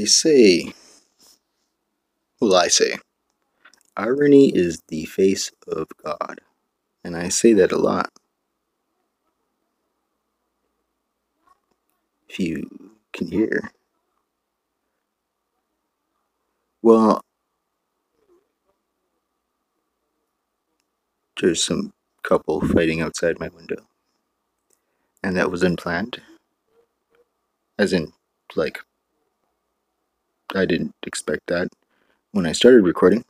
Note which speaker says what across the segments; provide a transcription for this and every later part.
Speaker 1: They say, well, I say, irony is the face of God. And I say that a lot. If you can hear. Well, there's some couple fighting outside my window. And that was unplanned. As in, like, I didn't expect that when I started recording.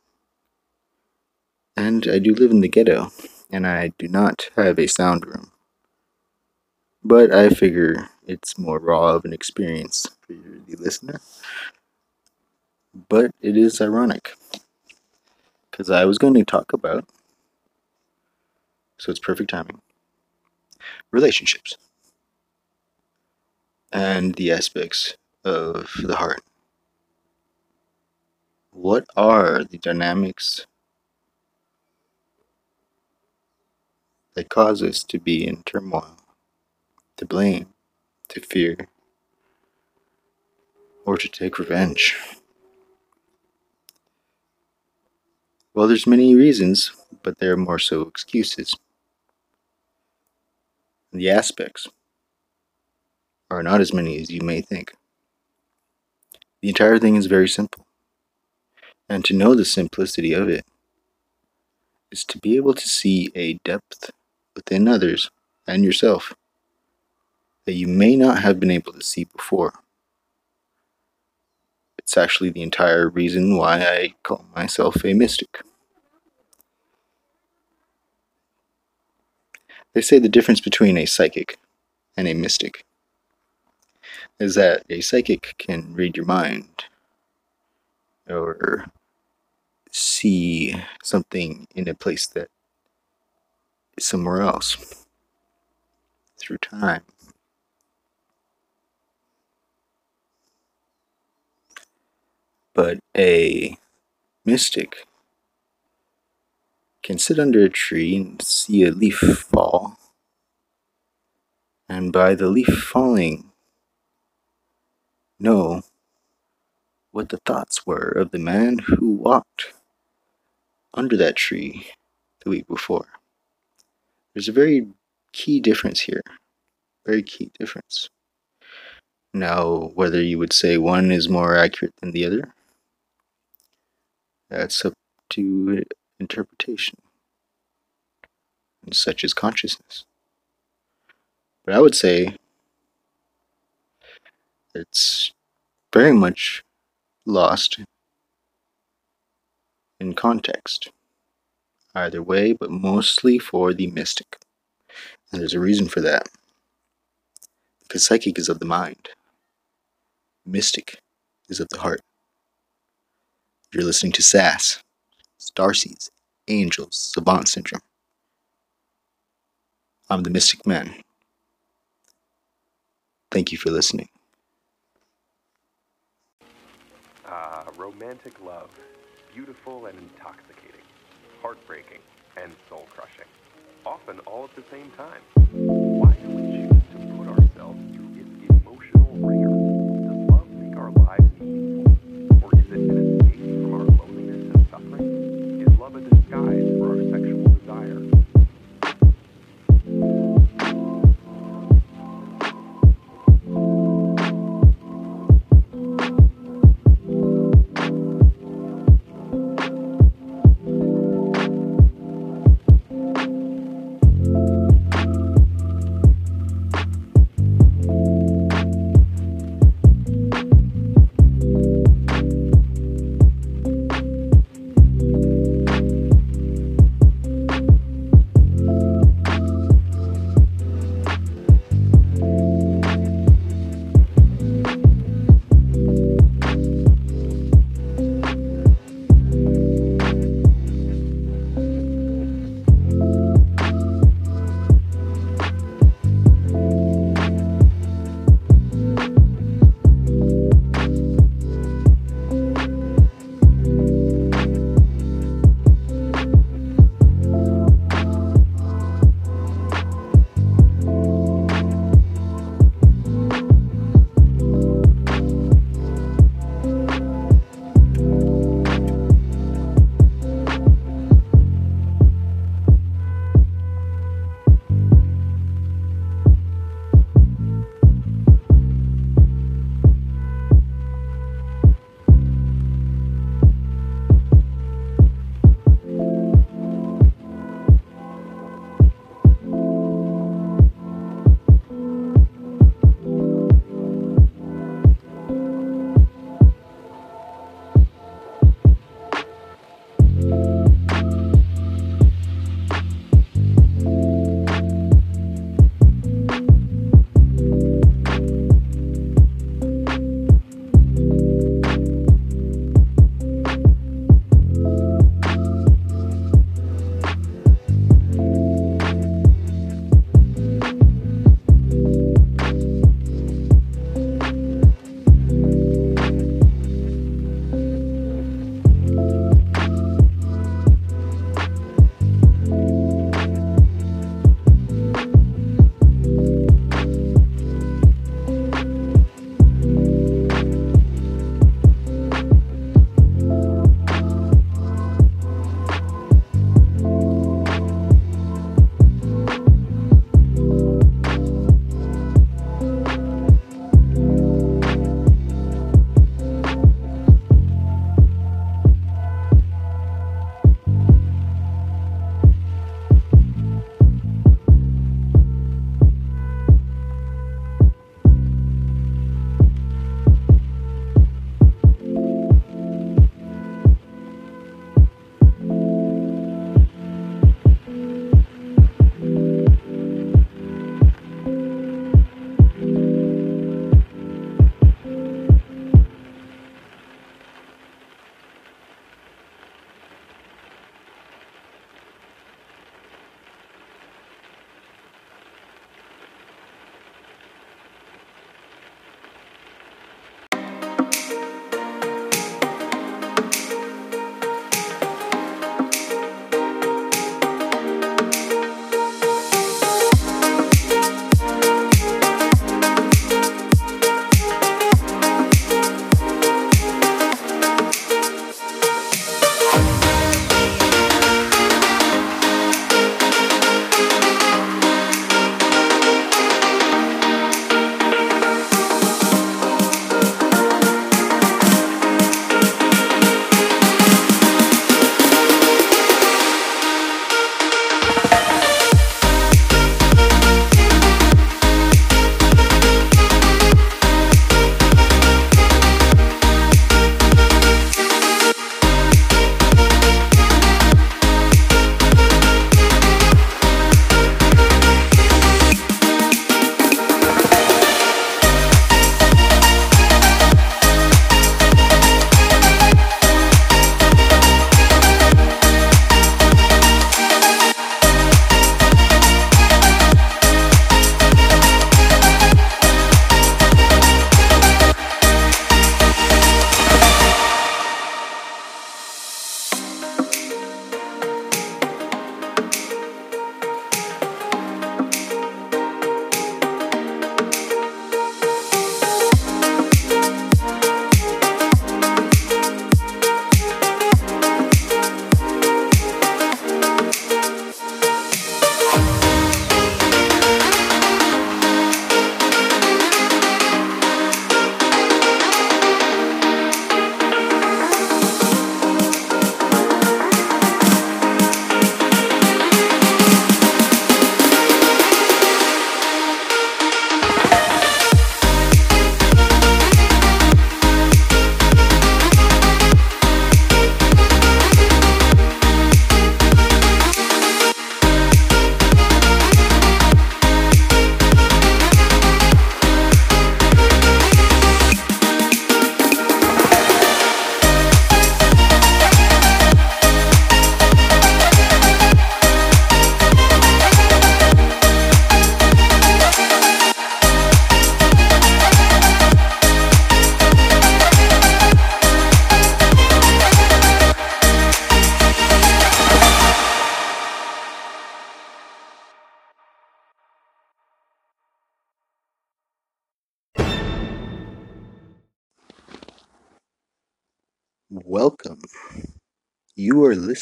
Speaker 1: And I do live in the ghetto, and I do not have a sound room. But I figure it's more raw of an experience for the listener. But it is ironic. Because I was going to talk about, so it's perfect timing, relationships and the aspects of the heart. What are the dynamics that cause us to be in turmoil, to blame, to fear, or to take revenge? Well, there's many reasons, but there are more so excuses. The aspects are not as many as you may think. The entire thing is very simple. And to know the simplicity of it is to be able to see a depth within others and yourself that you may not have been able to see before. It's actually the entire reason why I call myself a mystic. They say the difference between a psychic and a mystic is that a psychic can read your mind or see something in a place that is somewhere else through time. But a mystic can sit under a tree and see a leaf fall, and by the leaf falling, know what the thoughts were of the man who walked under that tree the week before. There's a very key difference here. Very key difference. Now, whether you would say one is more accurate than the other, that's up to interpretation, and such is consciousness. But I would say it's very much lost in context. Either way, but mostly for the mystic. And there's a reason for that. Because psychic is of the mind, mystic is of the heart. You're listening to SAS, Starseeds, Angels, Savant Syndrome. I'm the Mystic Man. Thank you for listening.
Speaker 2: Ah, romantic love. Beautiful and intoxicating. Heartbreaking and soul crushing. Often all at the same time. Why do we choose to put ourselves through its emotional wringer? Does love make our lives meaningful? Or is it an escape from our loneliness and suffering? Is love a disguise for our sexual desire?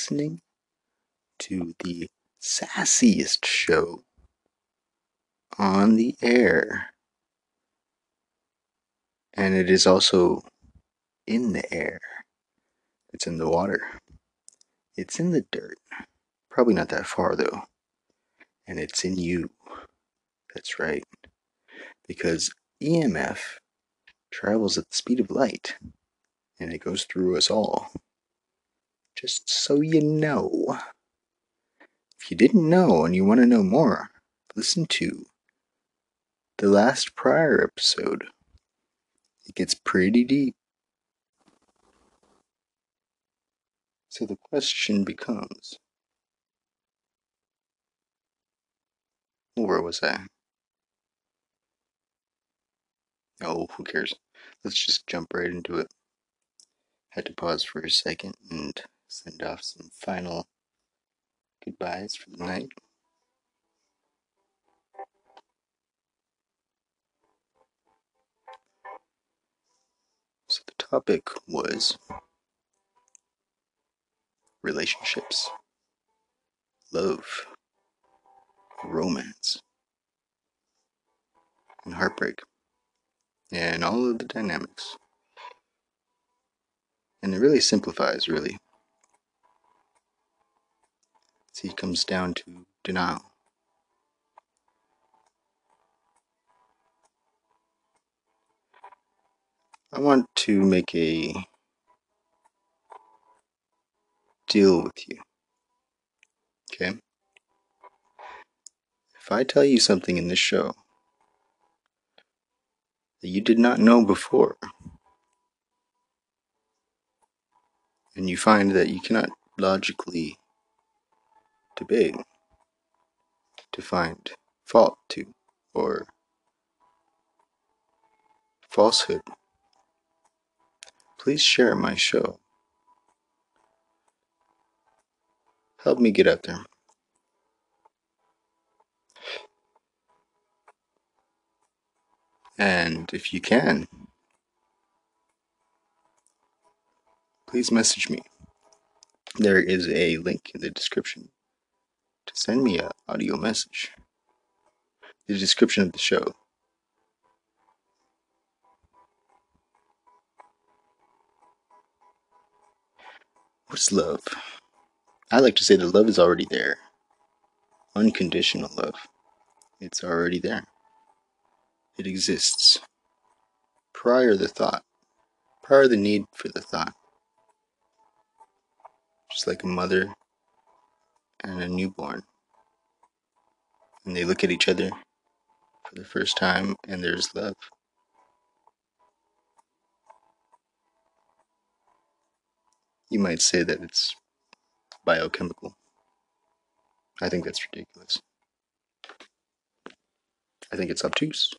Speaker 1: Listening to the sassiest show on the air. And it is also in the air. It's in the water. It's in the dirt. Probably not that far though. And it's in you. That's right. Because EMF travels at the speed of light and it goes through us all. Just so you know. If you didn't know and you want to know more, listen to the last prior episode. It gets pretty deep. So the question becomes where was I? Oh, who cares? Let's just jump right into it. Had to pause for a second and send off some final goodbyes for the night. So the topic was relationships, love, romance, and heartbreak, and all of the dynamics. And it really simplifies, really. It comes down to denial. I want to make a deal with you. Okay? If I tell you something in this show that you did not know before, and you find that you cannot logically debate to find fault to or falsehood, please share my show. Help me get out there. And if you can, please message me. There is a link in the description send me an audio message. The description of the show. What's love? I like to say that love is already there. Unconditional love. It's already there. It exists. Prior the thought. Prior the need for the thought. Just like a mother and a newborn. And they look at each other for the first time and there's love. You might say that it's biochemical. I think that's ridiculous. I think it's obtuse.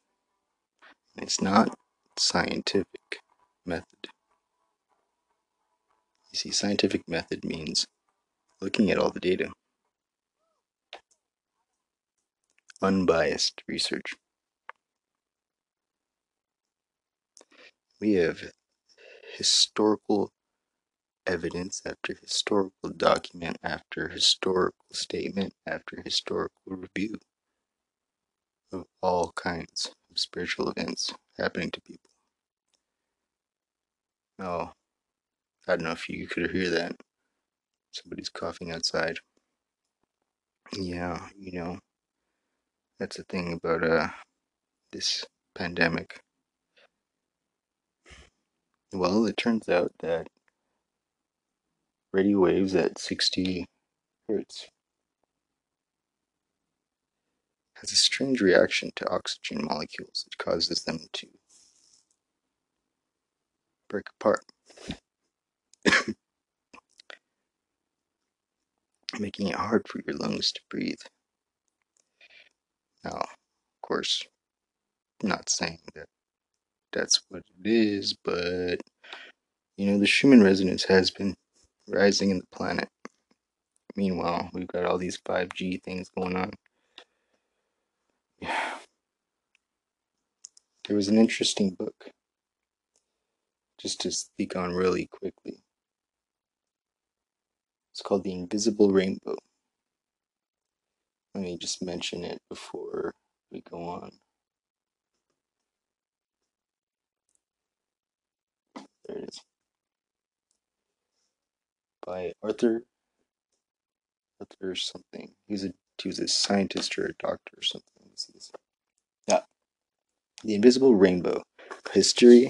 Speaker 1: It's not scientific method. You see, scientific method means looking at all the data, unbiased research. We have historical evidence after historical document after historical statement after historical review of all kinds of spiritual events happening to people. Oh, I don't know if you could hear that. Somebody's coughing outside. Yeah, you know, that's the thing about uh this pandemic. Well, it turns out that radio waves at 60 hertz has a strange reaction to oxygen molecules. It causes them to break apart, making it hard for your lungs to breathe. Course, not saying that that's what it is, but you know, the Schumann resonance has been rising in the planet. Meanwhile, we've got all these 5G things going on. Yeah. There was an interesting book, just to speak on really quickly. It's called The Invisible Rainbow. Let me just mention it before we go on. There it is. By Arthur Arthur something. He's a he was a scientist or a doctor or something. This. Yeah. The Invisible Rainbow. History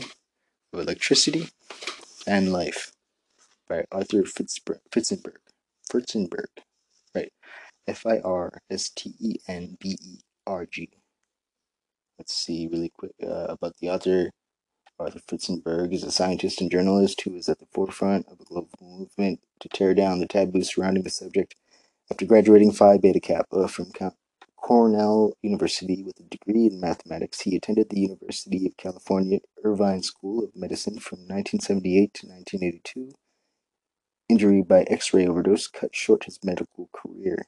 Speaker 1: of Electricity and Life by Arthur Fitzberg, Fitzenberg. Fitzenberg. Right. F I R S T E N B E R G. Let's see really quick uh, about the author. Arthur Firstenberg is a scientist and journalist who is at the forefront of a global movement to tear down the taboos surrounding the subject. After graduating Phi Beta Kappa from Cornell University with a degree in mathematics, he attended the University of California Irvine School of Medicine from 1978 to 1982. Injury by X ray overdose cut short his medical career.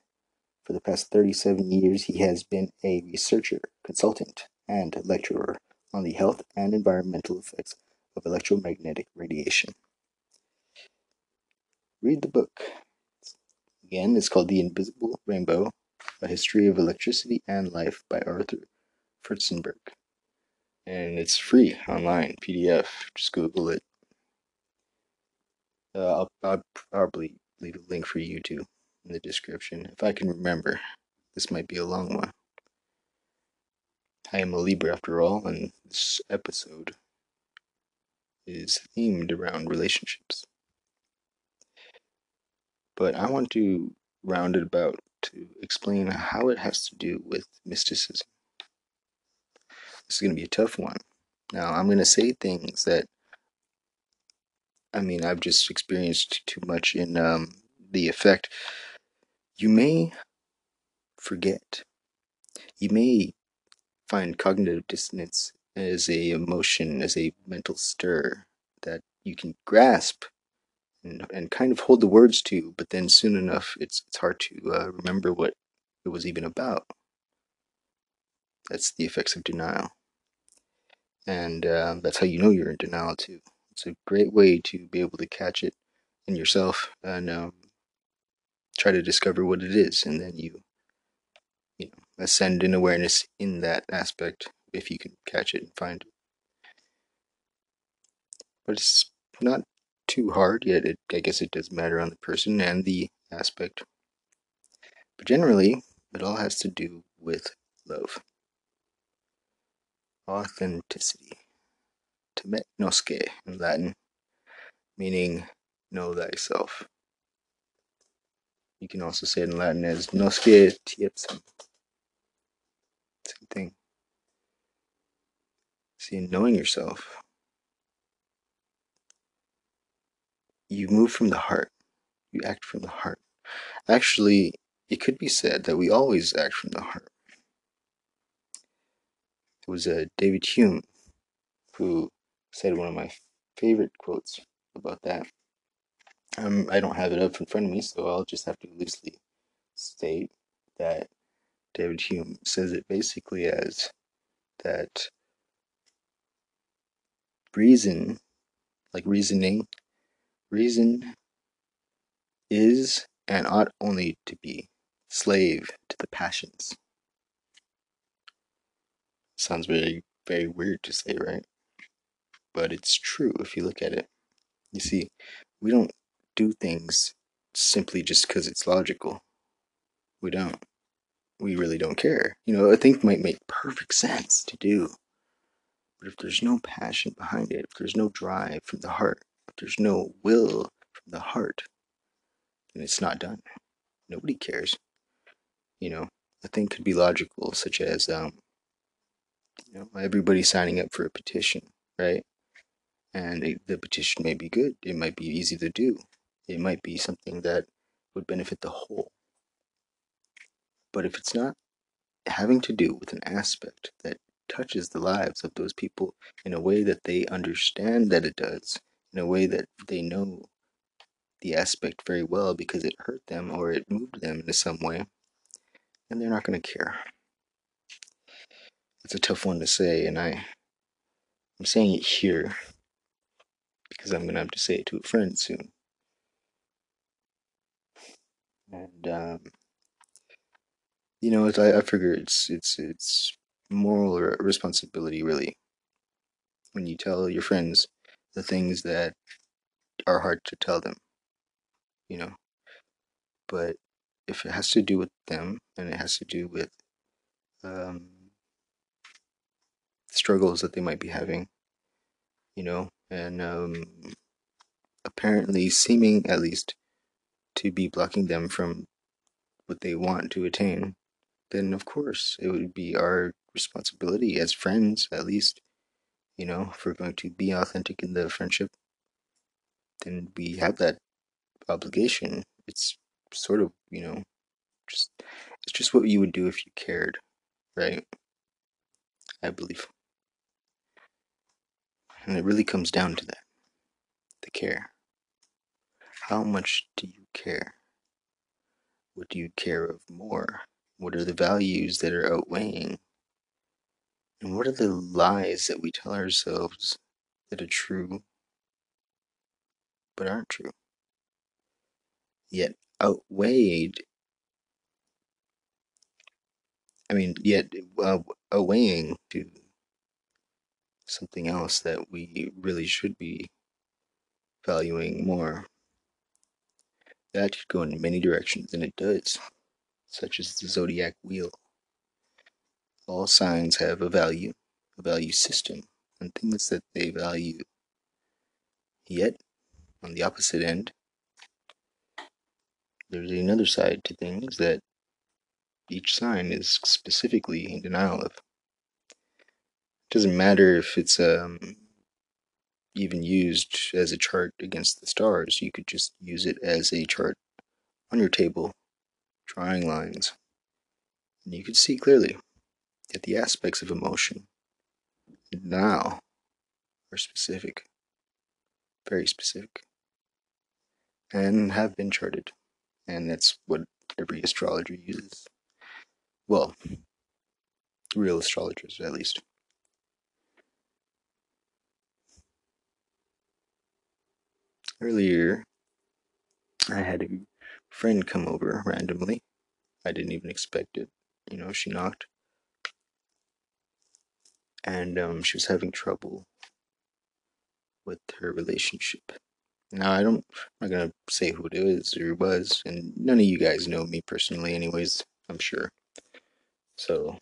Speaker 1: For the past 37 years, he has been a researcher, consultant, and lecturer on the health and environmental effects of electromagnetic radiation. Read the book. Again, it's called The Invisible Rainbow A History of Electricity and Life by Arthur Firstenberg. And it's free online, PDF. Just Google it. Uh, I'll, I'll probably leave a link for you too in the description if I can remember. This might be a long one. I am a Libra after all, and this episode is themed around relationships. But I want to round it about to explain how it has to do with mysticism. This is going to be a tough one. Now, I'm going to say things that, I mean, I've just experienced too much in um, the effect. You may forget. You may find cognitive dissonance as a emotion, as a mental stir that you can grasp and, and kind of hold the words to, but then soon enough it's it's hard to uh, remember what it was even about. That's the effects of denial, and uh, that's how you know you're in denial too. It's a great way to be able to catch it in yourself and um, try to discover what it is, and then you you know ascend in awareness in that aspect if you can catch it and find it. But it's not too hard yet. It, I guess it does matter on the person and the aspect. But generally, it all has to do with love, authenticity, Temet nosce in Latin, meaning know thyself. You can also say it in Latin as nosce te ipsum. Same thing. See, in knowing yourself, you move from the heart. You act from the heart. Actually, it could be said that we always act from the heart. It was uh, David Hume who said one of my favorite quotes about that. Um, I don't have it up in front of me, so I'll just have to loosely state that David Hume says it basically as that reason, like reasoning, reason is and ought only to be slave to the passions. Sounds very, very weird to say, right? But it's true if you look at it. You see, we don't do things simply just because it's logical. We don't. We really don't care. You know, a thing might make perfect sense to do. But if there's no passion behind it, if there's no drive from the heart, if there's no will from the heart, then it's not done. Nobody cares. You know, a thing could be logical, such as, um, you know, everybody signing up for a petition, right? And the petition may be good. It might be easy to do. It might be something that would benefit the whole. But if it's not having to do with an aspect that touches the lives of those people in a way that they understand that it does, in a way that they know the aspect very well because it hurt them or it moved them in some way, then they're not going to care. It's a tough one to say, and I, I'm saying it here because I'm going to have to say it to a friend soon. And um, you know, it's, I, I figure it's it's it's moral responsibility really when you tell your friends the things that are hard to tell them, you know. But if it has to do with them and it has to do with um, struggles that they might be having, you know, and um, apparently seeming at least to be blocking them from what they want to attain, then of course it would be our responsibility as friends, at least, you know, if we're going to be authentic in the friendship, then we have that obligation. It's sort of, you know, just it's just what you would do if you cared, right? I believe. And it really comes down to that the care. How much do you care? What do you care of more? What are the values that are outweighing? And what are the lies that we tell ourselves that are true but aren't true? Yet outweighed, I mean, yet uh, outweighing to something else that we really should be valuing more. That could go in many directions, and it does, such as the zodiac wheel. All signs have a value, a value system, and things that they value. Yet, on the opposite end, there's another side to things that each sign is specifically in denial of. It doesn't matter if it's um, even used as a chart against the stars. You could just use it as a chart on your table, drawing lines. And you could see clearly that the aspects of emotion now are specific, very specific, and have been charted. And that's what every astrologer uses. Well, real astrologers, at least. Earlier, I had a friend come over randomly. I didn't even expect it. You know, she knocked. And um, she was having trouble with her relationship. Now, I don't, I'm not to say who it is or was, and none of you guys know me personally, anyways, I'm sure. So,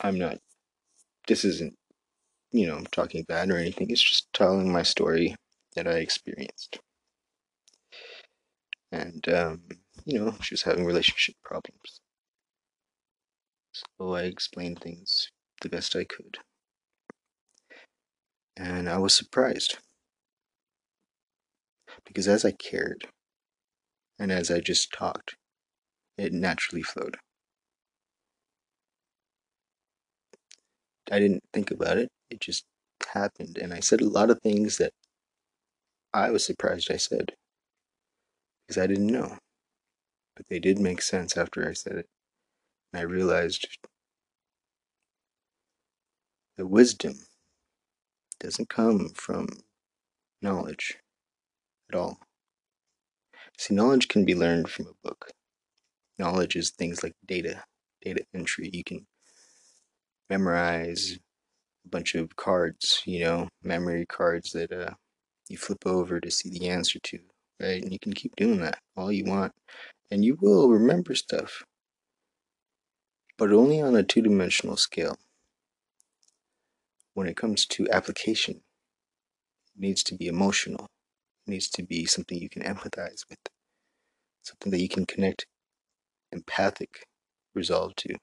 Speaker 1: I'm not, this isn't, you know, talking bad or anything. It's just telling my story that I experienced. And, um, you know, she was having relationship problems. So I explained things the best I could. And I was surprised. Because as I cared, and as I just talked, it naturally flowed. I didn't think about it, it just happened. And I said a lot of things that I was surprised I said because I didn't know. But they did make sense after I said it. And I realized that wisdom doesn't come from knowledge at all. See, knowledge can be learned from a book. Knowledge is things like data, data entry. You can memorize a bunch of cards, you know, memory cards that uh, you flip over to see the answer to, right? And you can keep doing that all you want. And you will remember stuff, but only on a two dimensional scale. When it comes to application, it needs to be emotional, it needs to be something you can empathize with, something that you can connect empathic resolve to.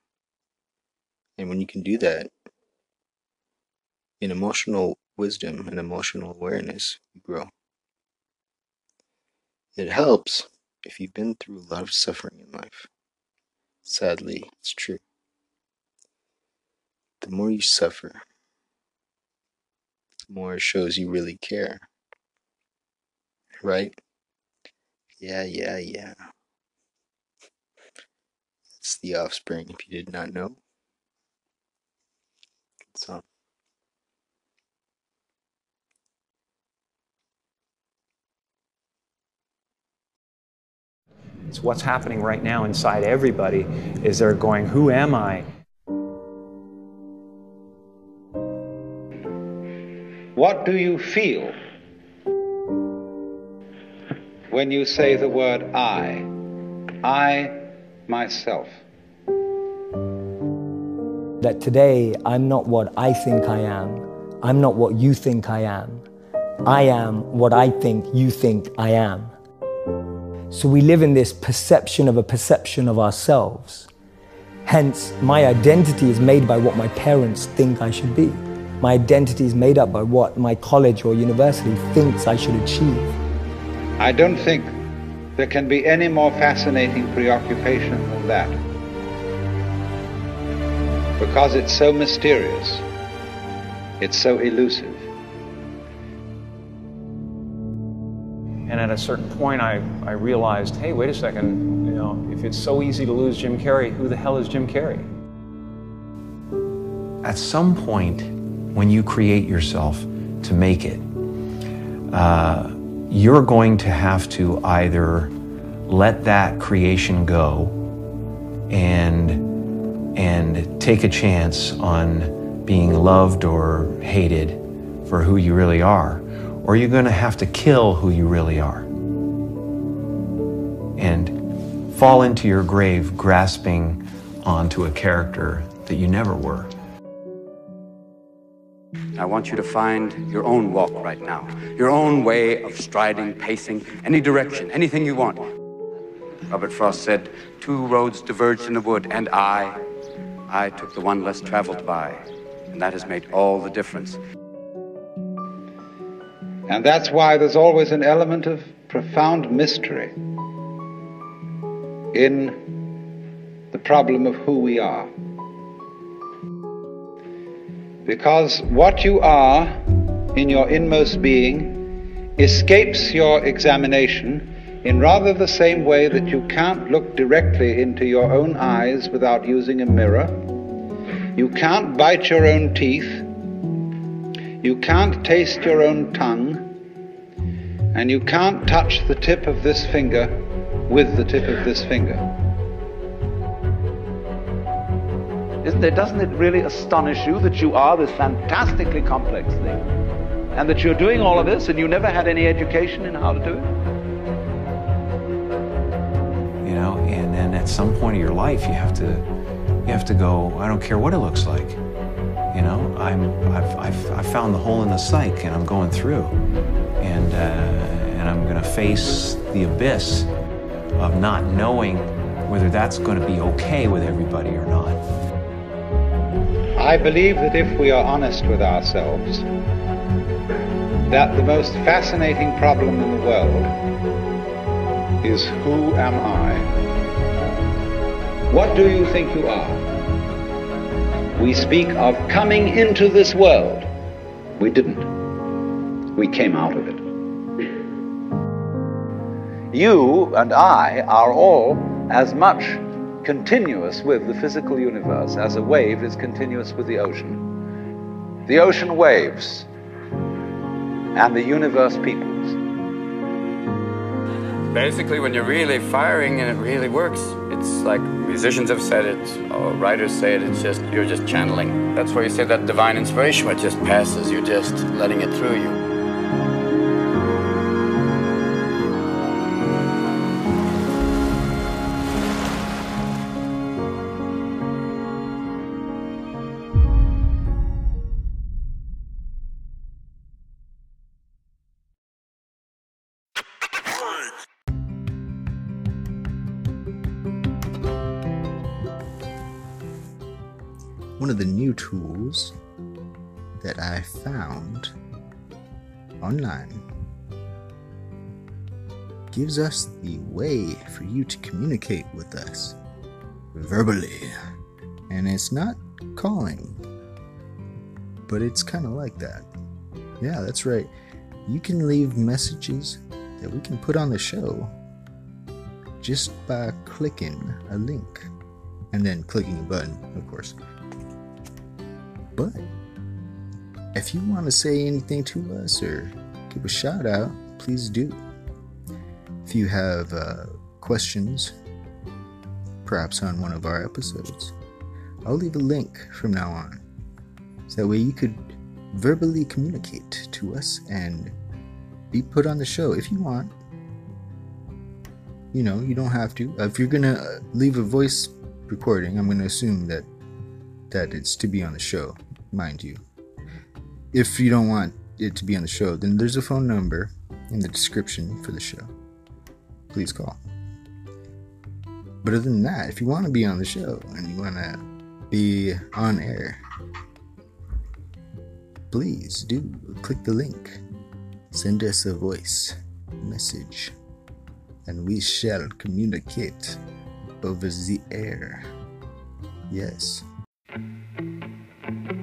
Speaker 1: And when you can do that, in emotional wisdom and emotional awareness, grow. It helps if you've been through a lot of suffering in life. Sadly, it's true. The more you suffer, the more it shows you really care. Right? Yeah, yeah, yeah. It's the offspring, if you did not know. So.
Speaker 3: It's what's happening right now inside everybody is they're going, Who am I?
Speaker 4: What do you feel when you say the word I? I, myself.
Speaker 5: That today I'm not what I think I am. I'm not what you think I am. I am what I think you think I am. So we live in this perception of a perception of ourselves. Hence, my identity is made by what my parents think I should be. My identity is made up by what my college or university thinks I should achieve.
Speaker 4: I don't think there can be any more fascinating preoccupation than that. Because it's so mysterious, it's so elusive.
Speaker 3: And at a certain point, I, I realized, hey, wait a second, you know, if it's so easy to lose Jim Carrey, who the hell is Jim Carrey?
Speaker 6: At some point, when you create yourself to make it, uh, you're going to have to either let that creation go and and take a chance on being loved or hated for who you really are or you're going to have to kill who you really are and fall into your grave grasping onto a character that you never were.
Speaker 7: I want you to find your own walk right now, your own way of striding, pacing, any direction, anything you want. Robert Frost said, Two roads diverged in the wood, and I, I took the one less traveled by. And that has made all the difference.
Speaker 4: And that's why there's always an element of profound mystery in the problem of who we are. Because what you are in your inmost being escapes your examination in rather the same way that you can't look directly into your own eyes without using a mirror. You can't bite your own teeth. You can't taste your own tongue. And you can't touch the tip of this finger with the tip of this finger.
Speaker 8: Isn't it, doesn't it really astonish you that you are this fantastically complex thing? And that you're doing all of this and you never had any education in how to do it?
Speaker 6: You know, and then at some point of your life you have to you have to go, I don't care what it looks like. I'm I've I've, I've found the hole in the psyche and I'm going through. And uh, and I'm gonna face the abyss of not knowing whether that's gonna be okay with everybody or not.
Speaker 4: I believe that if we are honest with ourselves, that the most fascinating problem in the world is who am I? What do you think you are? We speak of coming into this world. We didn't. We came out of it. You and I are all as much continuous with the physical universe as a wave is continuous with the ocean. The ocean waves and the universe peoples.
Speaker 7: Basically, when you're really firing and it really works, it's like musicians have said it, or writers say it, it's just, you're just channeling. That's why you say that divine inspiration, it just passes, you're just letting it through you.
Speaker 1: Tools that I found online gives us the way for you to communicate with us verbally. And it's not calling, but it's kind of like that. Yeah, that's right. You can leave messages that we can put on the show just by clicking a link and then clicking a button, of course. But if you want to say anything to us or give a shout out, please do. If you have uh, questions, perhaps on one of our episodes, I'll leave a link from now on. So that way you could verbally communicate to us and be put on the show if you want. You know, you don't have to. If you're gonna leave a voice recording, I'm gonna assume that that it's to be on the show, mind you. If you don't want it to be on the show, then there's a phone number in the description for the show. Please call. But other than that, if you want to be on the show and you want to be on air, please do click the link. Send us a voice message and we shall communicate over the air. Yes
Speaker 9: thank you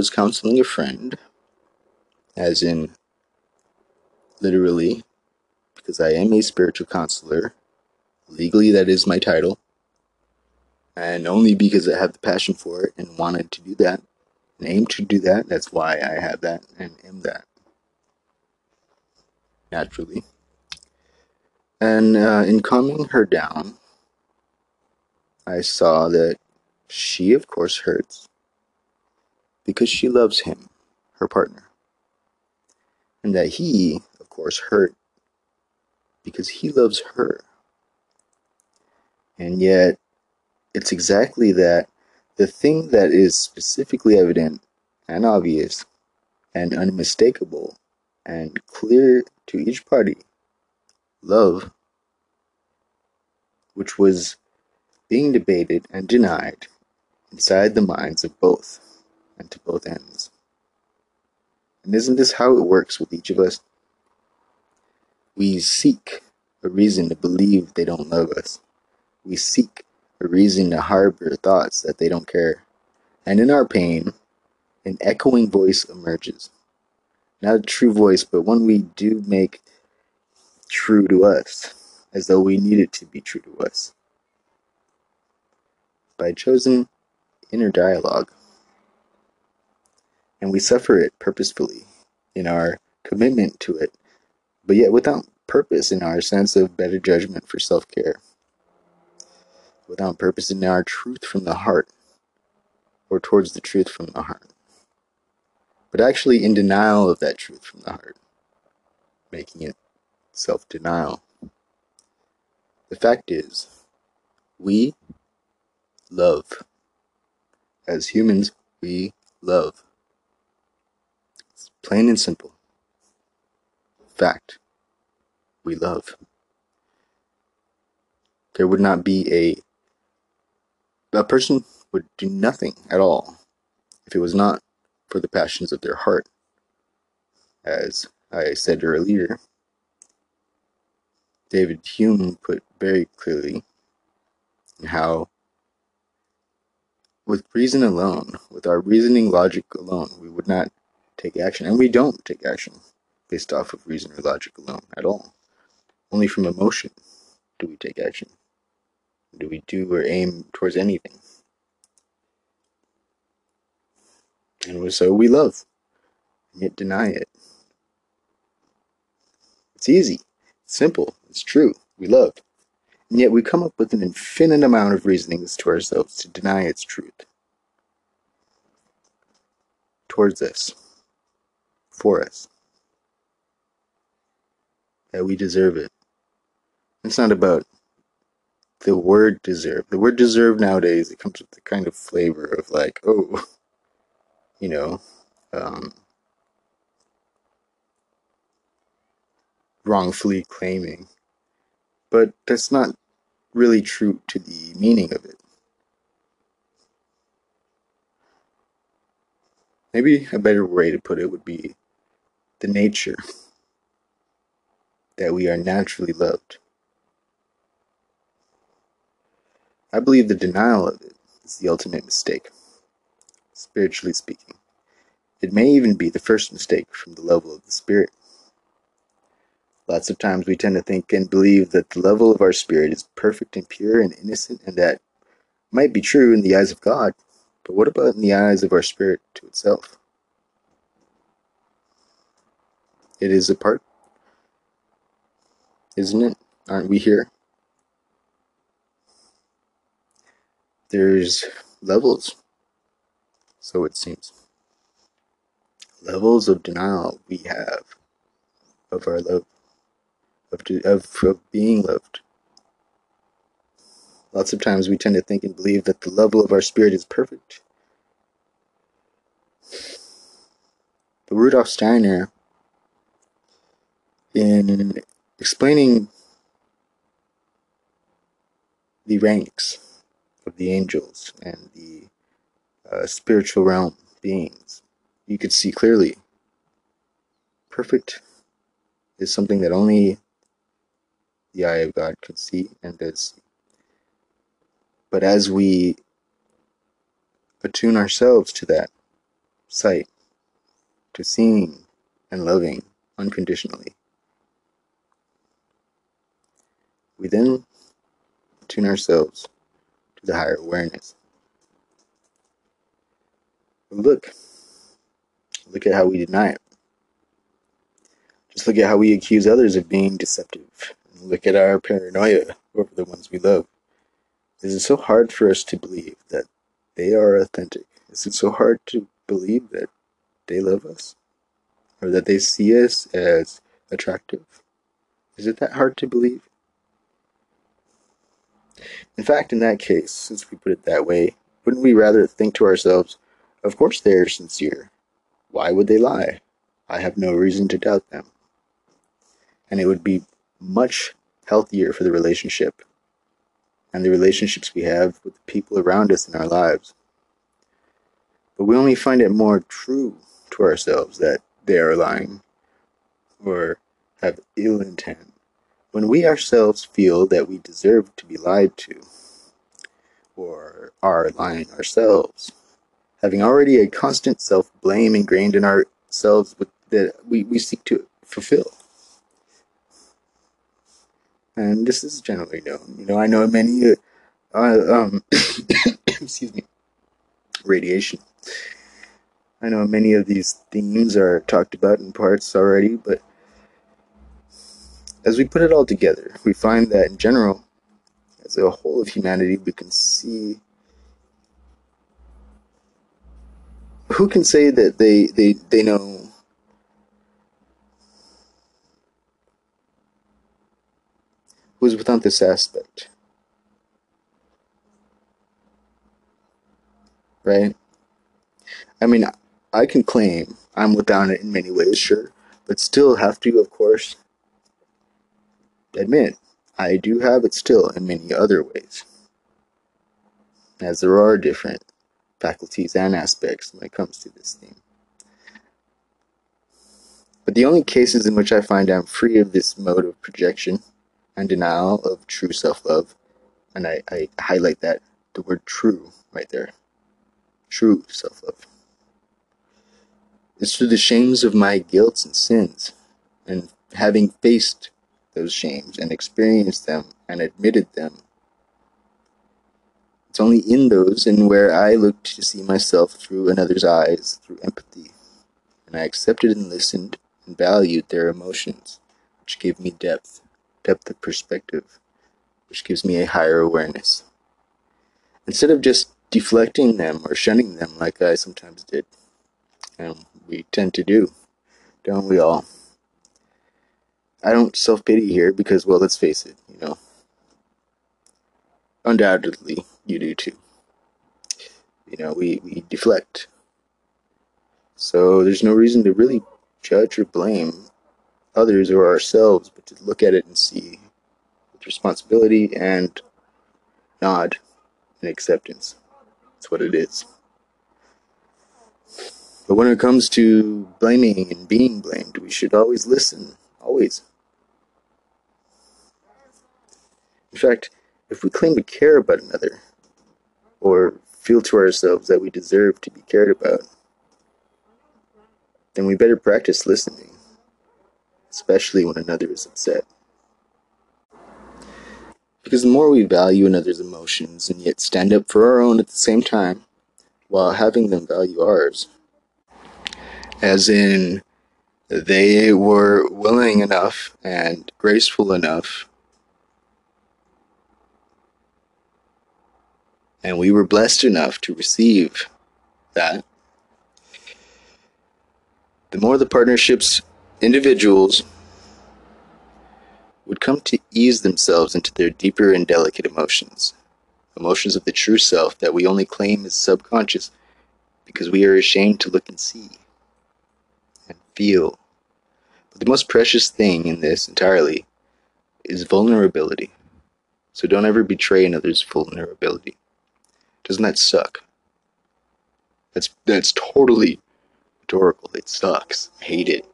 Speaker 9: was
Speaker 1: counseling a friend, as in literally, because I am a spiritual counselor. Legally, that is my title. And only because I have the passion for it and wanted to do that and aim to do that, that's why I have that and am that. Naturally. And uh, in calming her down, I saw that she, of course, hurts because she loves him, her partner. And that he, of course, hurt because he loves her. And yet, it's exactly that the thing that is specifically evident and obvious and unmistakable and clear to each party love, which was being debated and denied inside the minds of both and to both ends. And isn't this how it works with each of us? We seek a reason to believe they don't love us. We seek a reason to harbor thoughts that they don't care. And in our pain, an echoing voice emerges. Not a true voice, but one we do make true to us, as though we need it to be true to us. By chosen inner dialogue. And we suffer it purposefully in our commitment to it, but yet without purpose in our sense of better judgment for self care, without purpose in our truth from the heart, or towards the truth from the heart, but actually in denial of that truth from the heart, making it self denial. The fact is, we love. As humans, we love. Plain and simple. Fact. We love. There would not be a a person would do nothing at all if it was not for the passions of their heart. As I said earlier, David Hume put very clearly how with reason alone, with our reasoning logic alone, we would not take action. And we don't take action based off of reason or logic alone at all. Only from emotion do we take action. Do we do or aim towards anything. And so we love, and yet deny it. It's easy, it's simple, it's true. We love. And yet we come up with an infinite amount of reasonings to ourselves to deny its truth. Towards us. For us. That we deserve it. It's not about the word deserve. The word deserve nowadays, it comes with the kind of flavor of like, oh, you know, um, wrongfully claiming. But that's not really true to the meaning of it. Maybe a better way to put it would be the nature that we are naturally loved. I believe the denial of it is the ultimate mistake, spiritually speaking. It may even be the first mistake from the level of the spirit. Lots of times we tend to think and believe that the level of our spirit is perfect and pure and innocent, and that might be true in the eyes of God, but what about in the eyes of our spirit to itself? It is a part, isn't it? Aren't we here? There's levels, so it seems. Levels of denial we have of our love, of, of, of being loved. Lots of times we tend to think and believe that the level of our spirit is perfect. But Rudolf Steiner, in explaining the ranks of the angels and the uh, spiritual realm beings, you could see clearly perfect is something that only the eye of God can see and does see. But as we attune ourselves to that sight, to seeing and loving unconditionally, we then tune ourselves to the higher awareness. Look, look at how we deny it. Just look at how we accuse others of being deceptive. Look at our paranoia over the ones we love. Is it so hard for us to believe that they are authentic? Is it so hard to believe that they love us? Or that they see us as attractive? Is it that hard to believe? In fact, in that case, since we put it that way, wouldn't we rather think to ourselves, of course they are sincere. Why would they lie? I have no reason to doubt them. And it would be much healthier for the relationship and the relationships we have with the people around us in our lives. But we only find it more true to ourselves that they are lying or have ill intent when we ourselves feel that we deserve to be lied to or are lying ourselves, having already a constant self blame ingrained in ourselves with, that we, we seek to fulfill. And this is generally known. You know, I know many, uh, um, excuse me, radiation. I know many of these themes are talked about in parts already, but as we put it all together, we find that in general, as a whole of humanity, we can see. Who can say that they, they, they know who's without this aspect? Right? I mean, I can claim I'm without it in many ways, sure, but still have to, of course, admit I do have it still in many other ways. As there are different faculties and aspects when it comes to this theme. But the only cases in which I find I'm free of this mode of projection and denial of true self love, and I, I highlight that the word true right there true self love, is through the shames of my guilt and sins, and having faced those shames and experienced them and admitted them. It's only in those and where I looked to see myself through another's eyes, through empathy, and I accepted and listened and valued their emotions, which gave me depth, depth of perspective, which gives me a higher awareness. Instead of just deflecting them or shunning them like I sometimes did, and we tend to do, don't we all? I don't self pity here because, well, let's face it, you know, undoubtedly you do too. You know, we, we deflect. So there's no reason to really judge or blame others or ourselves, but to look at it and see with responsibility and nod and acceptance. That's what it is. But when it comes to blaming and being blamed, we should always listen. Always. In fact, if we claim to care about another, or feel to ourselves that we deserve to be cared about, then we better practice listening, especially when another is upset. Because the more we value another's emotions and yet stand up for our own at the same time, while having them value ours, as in they were willing enough and graceful enough and we were blessed enough to receive that. The more the partnerships individuals would come to ease themselves into their deeper and delicate emotions emotions of the true self that we only claim as subconscious because we are ashamed to look and see and feel. But the most precious thing in this entirely is vulnerability. So don't ever betray another's vulnerability doesn't that suck? That's that's totally rhetorical. It sucks. I hate it.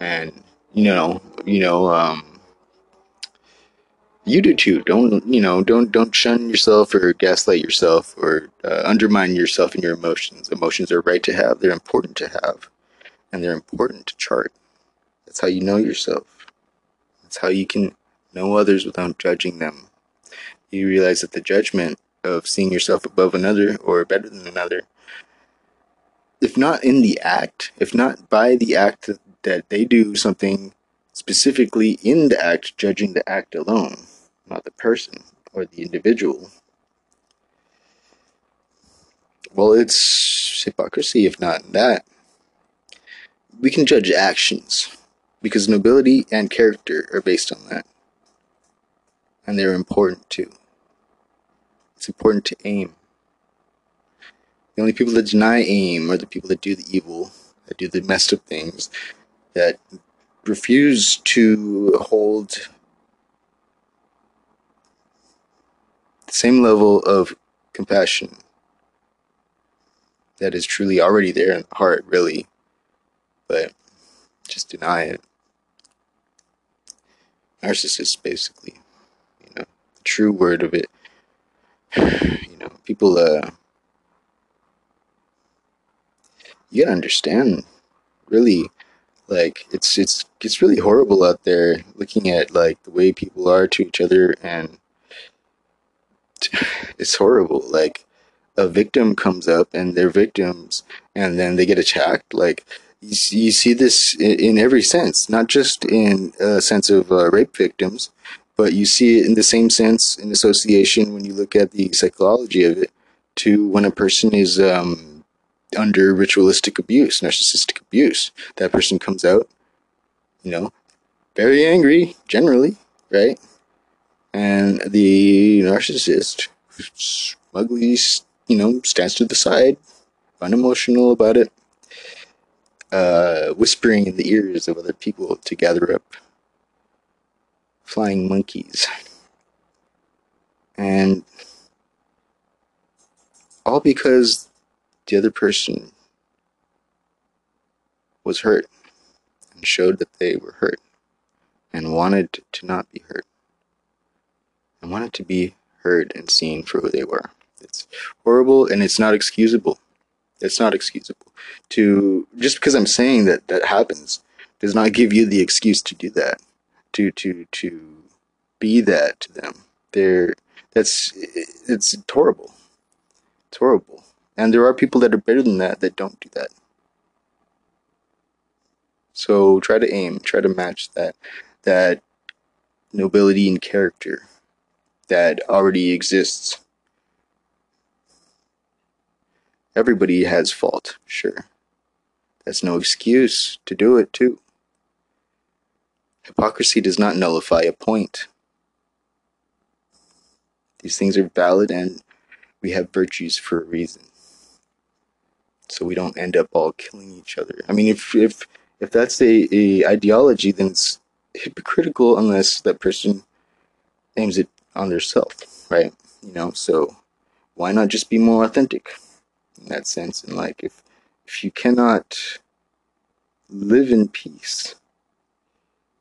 Speaker 1: And you know, you know, um, you do too. Don't you know? Don't don't shun yourself or gaslight yourself or uh, undermine yourself and your emotions. Emotions are right to have. They're important to have, and they're important to chart. That's how you know yourself. That's how you can know others without judging them. You realize that the judgment of seeing yourself above another or better than another, if not in the act, if not by the act that they do something specifically in the act, judging the act alone, not the person or the individual, well, it's hypocrisy if not that. We can judge actions because nobility and character are based on that, and they're important too. It's important to aim. The only people that deny aim are the people that do the evil, that do the messed up things, that refuse to hold the same level of compassion that is truly already there in the heart, really, but just deny it. Narcissists, basically, you know, the true word of it. You know, people, uh, you gotta understand, really, like it's it's it's really horrible out there looking at like the way people are to each other and it's horrible like a victim comes up and they're victims and then they get attacked like you see, you see this in, in every sense not just in a sense of uh, rape victims but you see it in the same sense in association when you look at the psychology of it to when a person is um, under ritualistic abuse narcissistic abuse that person comes out you know very angry generally right? And the narcissist smugly, you know, stands to the side, unemotional about it, uh, whispering in the ears of other people to gather up flying monkeys. And all because the other person was hurt and showed that they were hurt and wanted to not be hurt and wanted to be heard and seen for who they were. It's horrible and it's not excusable. It's not excusable. To just because I'm saying that that happens does not give you the excuse to do that. To to to be that to them. They're that's it's horrible. It's horrible. And there are people that are better than that that don't do that. So try to aim, try to match that that nobility and character that already exists. Everybody has fault, sure. That's no excuse to do it, too. Hypocrisy does not nullify a point. These things are valid and we have virtues for a reason. So we don't end up all killing each other. I mean, if if if that's a, a ideology, then it's hypocritical unless that person aims it on their self, right? You know, so why not just be more authentic in that sense? And like, if if you cannot live in peace,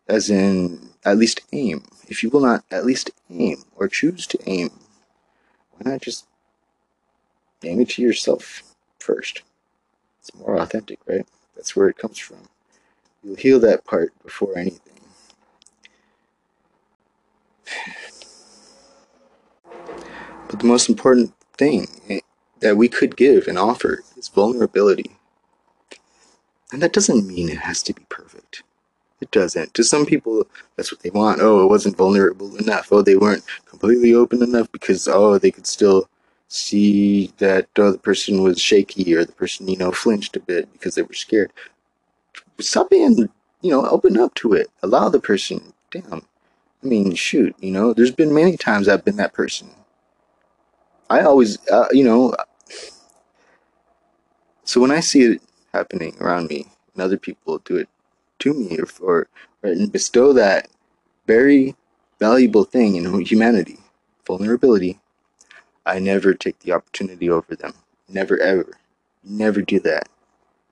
Speaker 1: as in at least aim, if you will not at least aim or choose to aim, why not just aim it to yourself first? It's more authentic, right? That's where it comes from. You'll heal that part before anything. But the most important thing eh, that we could give and offer is vulnerability. And that doesn't mean it has to be perfect. It doesn't. To some people, that's what they want. Oh, it wasn't vulnerable enough. Oh, they weren't completely open enough because, oh, they could still see that oh, the person was shaky or the person, you know, flinched a bit because they were scared. Stop being, you know, open up to it. Allow the person. Damn. I mean, shoot, you know, there's been many times I've been that person. I always, uh, you know, so when I see it happening around me and other people do it to me or, or, or and bestow that very valuable thing in humanity, vulnerability, I never take the opportunity over them. Never, ever. Never do that.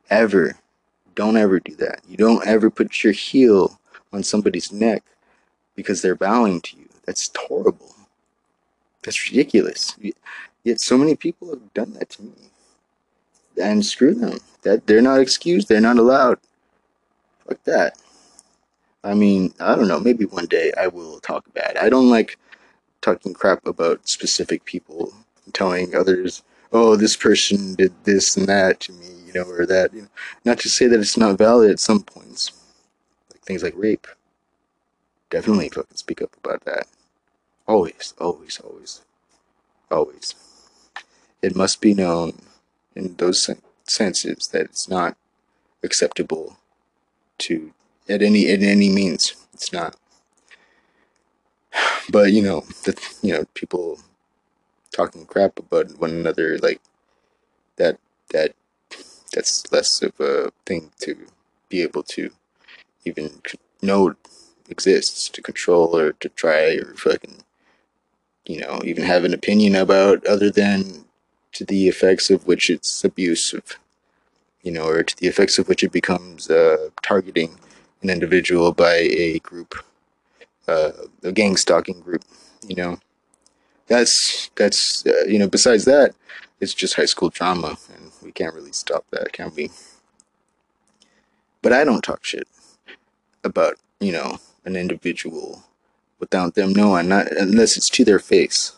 Speaker 1: Ever. Don't ever do that. You don't ever put your heel on somebody's neck because they're bowing to you. That's horrible. That's ridiculous. Yet so many people have done that to me. And screw them. That they're not excused. They're not allowed. Fuck that. I mean, I don't know. Maybe one day I will talk bad. I don't like talking crap about specific people, telling others, "Oh, this person did this and that to me," you know, or that. You know, not to say that it's not valid at some points, like things like rape. Definitely, fucking speak up about that. Always, always, always, always. It must be known in those sen- senses that it's not acceptable to at any in any means. It's not. But you know, the you know people talking crap about one another like that that that's less of a thing to be able to even know exists to control or to try or fucking you know even have an opinion about other than to the effects of which it's abusive you know or to the effects of which it becomes uh, targeting an individual by a group uh, a gang stalking group you know? That's that's uh, you know besides that it's just high school drama and we can't really stop that can we? But i don't talk shit about you know an individual without them knowing not unless it's to their face.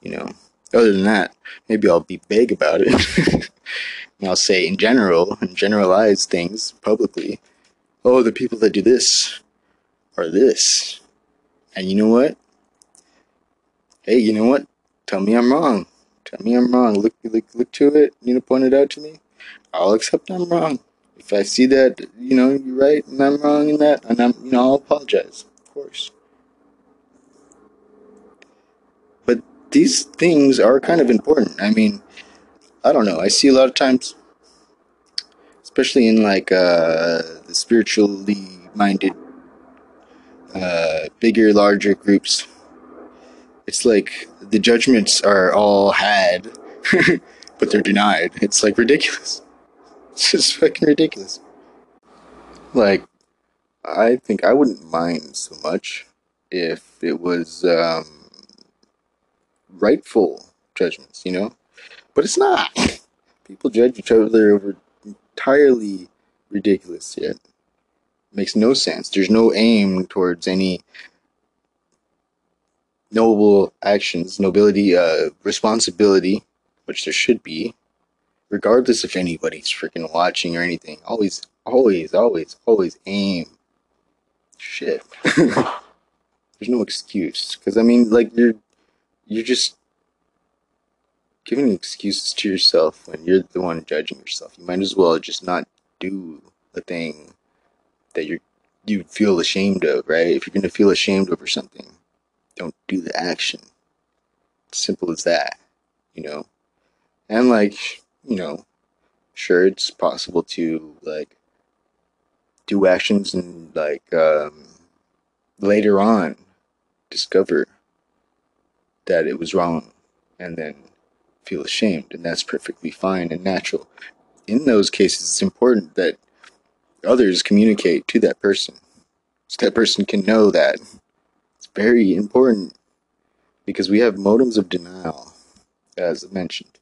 Speaker 1: You know? Other than that maybe i'll be vague about it i'll say in general and generalize things publicly. Oh the people that do this are this. And you know what? Hey you know what? Tell me i'm wrong. Tell me i'm wrong. Look look look to it. You know point it out to me. I'll accept i'm wrong. If i see that you know you're right and i'm wrong in that and i'm you know i'll apologize of course. But these things are kind of important. I mean i don't know. I see a lot of times especially in like uh the spiritually minded uh bigger larger groups it's like the judgments are all had but they're denied. It's like ridiculous. It's just fucking ridiculous. Like i think i wouldn't mind so much if it was um rightful judgments you know but it's not people judge each other over entirely ridiculous shit makes no sense there's no aim towards any noble actions, nobility, uh, responsibility, which there should be, regardless if anybody's freaking watching or anything. Always, always, always, always aim. Shit. There's no excuse, because I mean, like you're, you're just giving excuses to yourself when you're the one judging yourself. You might as well just not do the thing that you're you feel ashamed of, right? If you're gonna feel ashamed over something, don't do the action. Simple as that, you know. And like, you know, sure it's possible to like do actions and like um later on discover that it was wrong and then feel ashamed and that's perfectly fine and natural. In those cases it's important that others communicate to that person so that person can know that it's very important because we have modems of denial, as mentioned.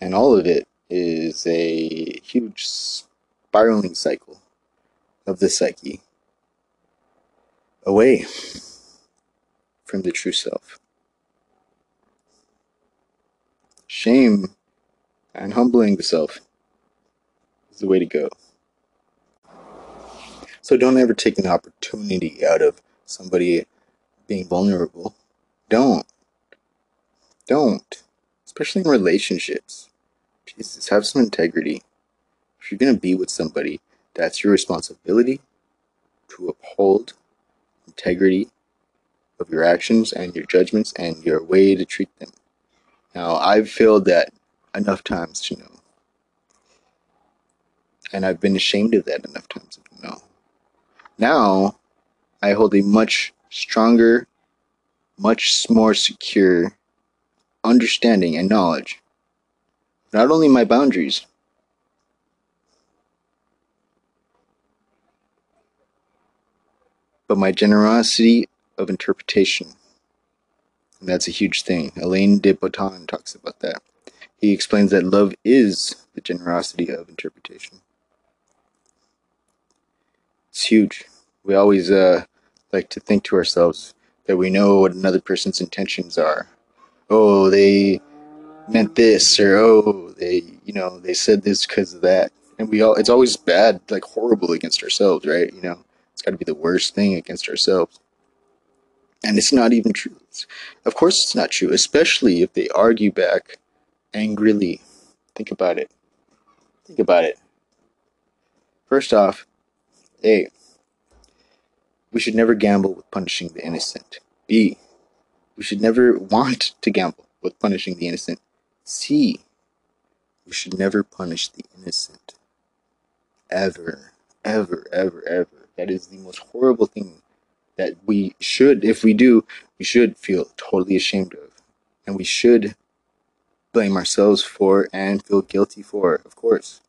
Speaker 1: And all of it is a huge spiraling cycle of the psyche away from the true self. Shame and humbling the self is the way to go. So don't ever take an opportunity out of somebody being vulnerable. Don't. Don't. Especially in relationships. Jesus, have some integrity. If you're going to be with somebody, that's your responsibility to uphold integrity of your actions and your judgments and your way to treat them. Now, I've failed that enough times to know. And I've been ashamed of that enough times to know. Now, I hold a much stronger, much more secure understanding and knowledge. Not only my boundaries, but my generosity of interpretation. And that's a huge thing. Alain de Botton talks about that. He explains that love is the generosity of interpretation. It's huge. We always uh, like to think to ourselves that we know what another person's intentions are. Oh, they meant this, or oh, they, you know, they said this because of that. And we all, it's always bad, like horrible against ourselves, right? You know, it's got to be the worst thing against ourselves. And it's not even true. Of course, it's not true, especially if they argue back angrily. Think about it. Think about it. First off, A, we should never gamble with punishing the innocent. B, We should never want to gamble with punishing the innocent. C. We should never punish the innocent. Ever. Ever, ever, ever. That is the most horrible thing that we should, if we do, we should feel totally ashamed of. And we should blame ourselves for and feel guilty for, of course.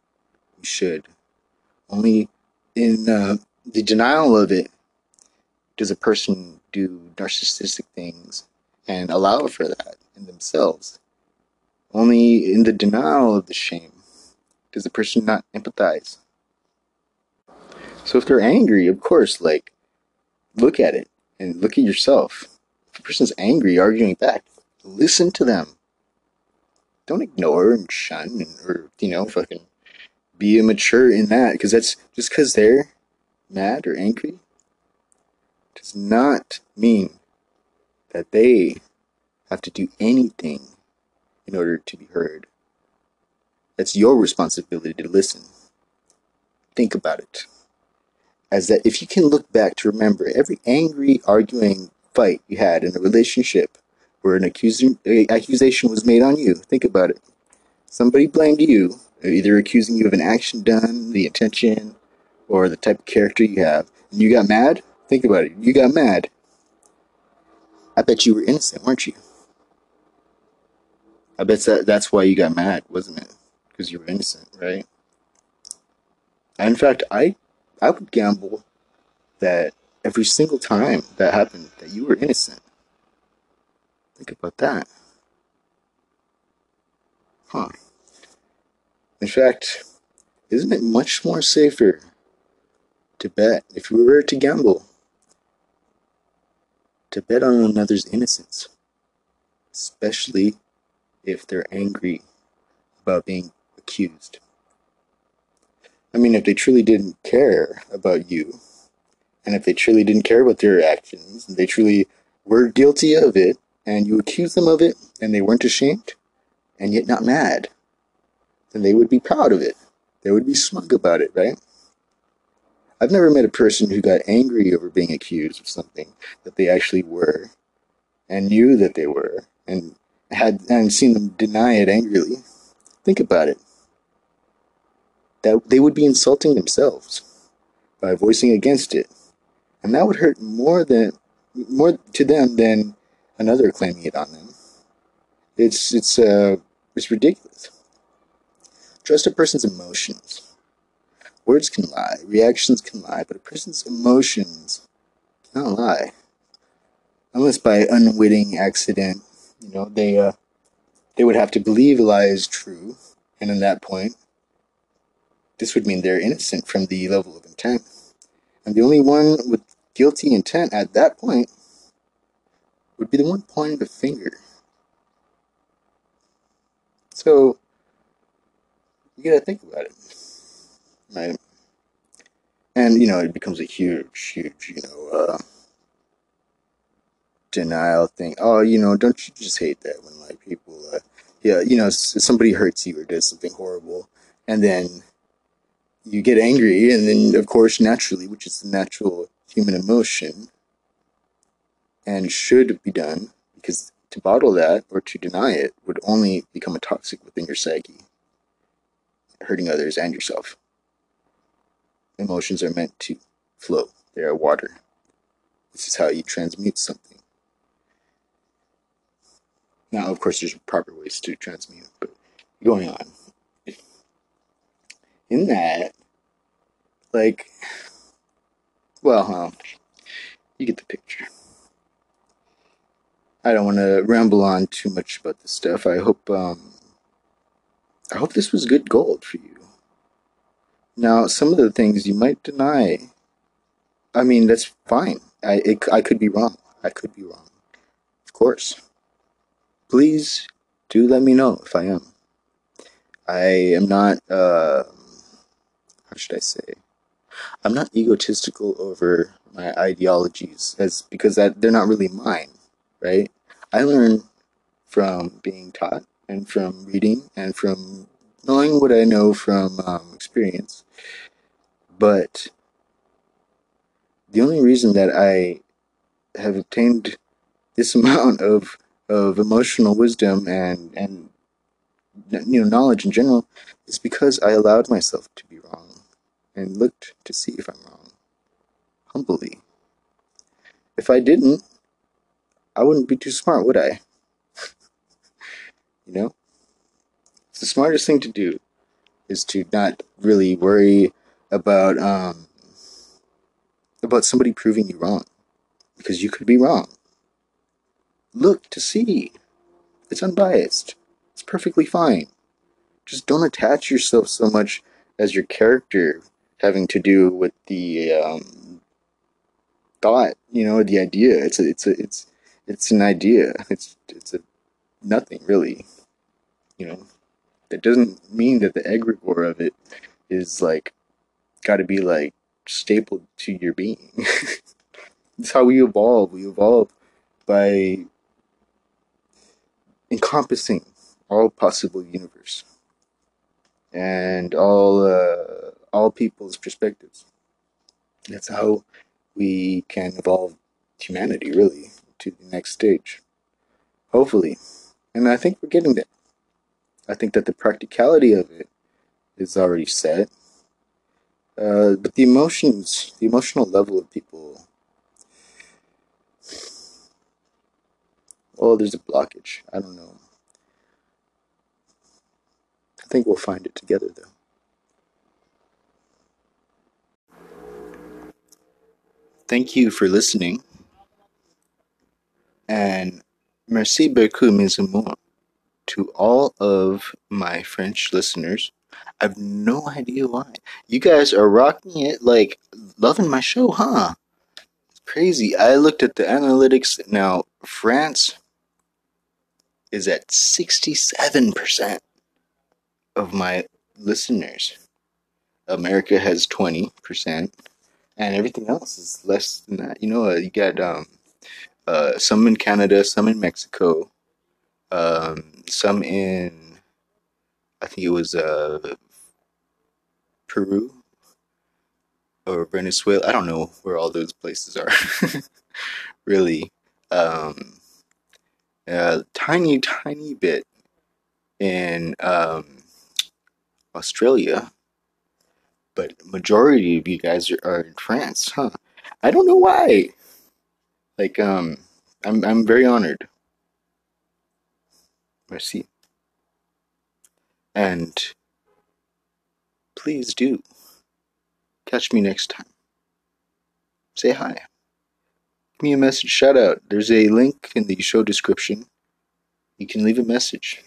Speaker 1: We should. Only in uh, the denial of it does a person do narcissistic things and allow for that in themselves. Only in the denial of the shame does the person not empathize. So if they're angry, of course, like, look at it and look at yourself. If a person's angry, arguing back, listen to them. Don't ignore and shun and, or, you know, fucking be immature in that because that's just because they're mad or angry does not mean that they have to do anything in order to be heard. That's your responsibility to listen. Think about it. As that if you can look back to remember every angry, arguing fight you had in a relationship where an accusing, accusation was made on you, think about it. Somebody blamed you, either accusing you of an action done, the intention, or the type of character you have, and you got mad. Think about it. You got mad. I bet you were innocent, weren't you? I bet that that's why you got mad, wasn't it? Because you were innocent, right? In fact, I I would gamble that every single time that happened, that you were innocent. Think about that. Huh. In fact, isn't it much more safer to bet if we were to gamble to bet on another's innocence, especially if they're angry about being accused. I mean, if they truly didn't care about you, and if they truly didn't care about their actions, and they truly were guilty of it, and you accused them of it, and they weren't ashamed, and yet not mad, then they would be proud of it. They would be smug about it, right? I've never met a person who got angry over being accused of something that they actually were, and knew that they were, and had and seen them deny it angrily. Think about it. That they would be insulting themselves by voicing against it, and that would hurt more than more to them than another claiming it on them. It's it's uh it's ridiculous. Trust a person's emotions. Words can lie, reactions can lie, but a person's emotions cannot lie. Unless by unwitting accident, you know, they uh they would have to believe a lie is true, and in that point, this would mean they're innocent from the level of intent. And the only one with guilty intent at that point would be the one pointing the finger. So you gotta think about it. Right? And you know, it becomes a huge, huge, you know, uh denial thing. Oh, you know, don't you just hate that when like people uh yeah, you know, somebody hurts you or does something horrible and then you get angry and then of course naturally, which is the natural human emotion and should be done because to bottle that or to deny it would only become a toxic within your psyche, hurting others and yourself. Emotions are meant to flow, they are water. This is how you transmute something. Now, of course, there's proper ways to transmute, but going on. In that, like, well, um, you get the picture. I don't want to ramble on too much about this stuff. I hope, um, I hope this was good gold for you. Now, some of the things you might deny. I mean, that's fine. I it, I could be wrong. I could be wrong. Of course. Please do let me know if I am. I am not. Uh, how should I say? I'm not egotistical over my ideologies, as because that they're not really mine, right? I learn from being taught and from reading and from knowing what I know from um, experience. But the only reason that I have obtained this amount of of emotional wisdom and and you know knowledge in general is because I allowed myself to be wrong and looked to see if I'm wrong humbly. If I didn't, I wouldn't be too smart, would I? you know? The smartest thing to do is to not really worry about um about somebody proving you wrong because you could be wrong. Look to see. It's unbiased. It's perfectly fine. Just don't attach yourself so much as your character having to do with the um, thought, you know, the idea. It's a, it's a, it's it's an idea. It's it's a nothing really. You know, that doesn't mean that the egregore of it is like got to be like stapled to your being. it's how we evolve. We evolve by encompassing all possible universe and all uh, all people's perspectives. That's how we can evolve humanity really to the next stage. Hopefully, and I think we're getting there. I think that the practicality of it is already set. Uh, but the emotions, the emotional level of people, oh, there's a blockage. I don't know. I think we'll find it together though. Thank you for listening. And merci beaucoup, mes amours, to all of my French listeners. I have no idea why. You guys are rocking it, like loving my show, huh? It's crazy. I looked at the analytics. Now, France is at 67% of my listeners. America has 20%, and everything else is less than that. You know, uh, you got um, uh, some in Canada, some in Mexico, um, some in, I think it was uh, Peru or Venezuela. I don't know where all those places are, really. Um, a tiny, tiny bit in um, Australia, but majority of you guys are, are in France, huh? I don't know why. Like, um, I'm I'm very honored. Merci. And please do catch me next time. Say hi. Give me a message, shout out. There's a link in the show description. You can leave a message.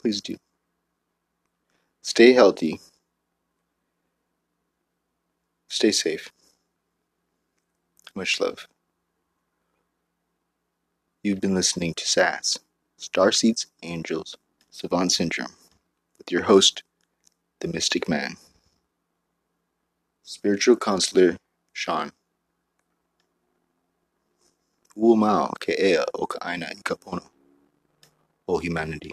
Speaker 1: Please do. Stay healthy. Stay safe. Much love. You've been listening to SAS, Starseeds, Angels, Savant Syndrome, with your host, the Mystic Man, Spiritual Counselor Sean. Ua mau ke ea o ka aina i ka pono o humanity.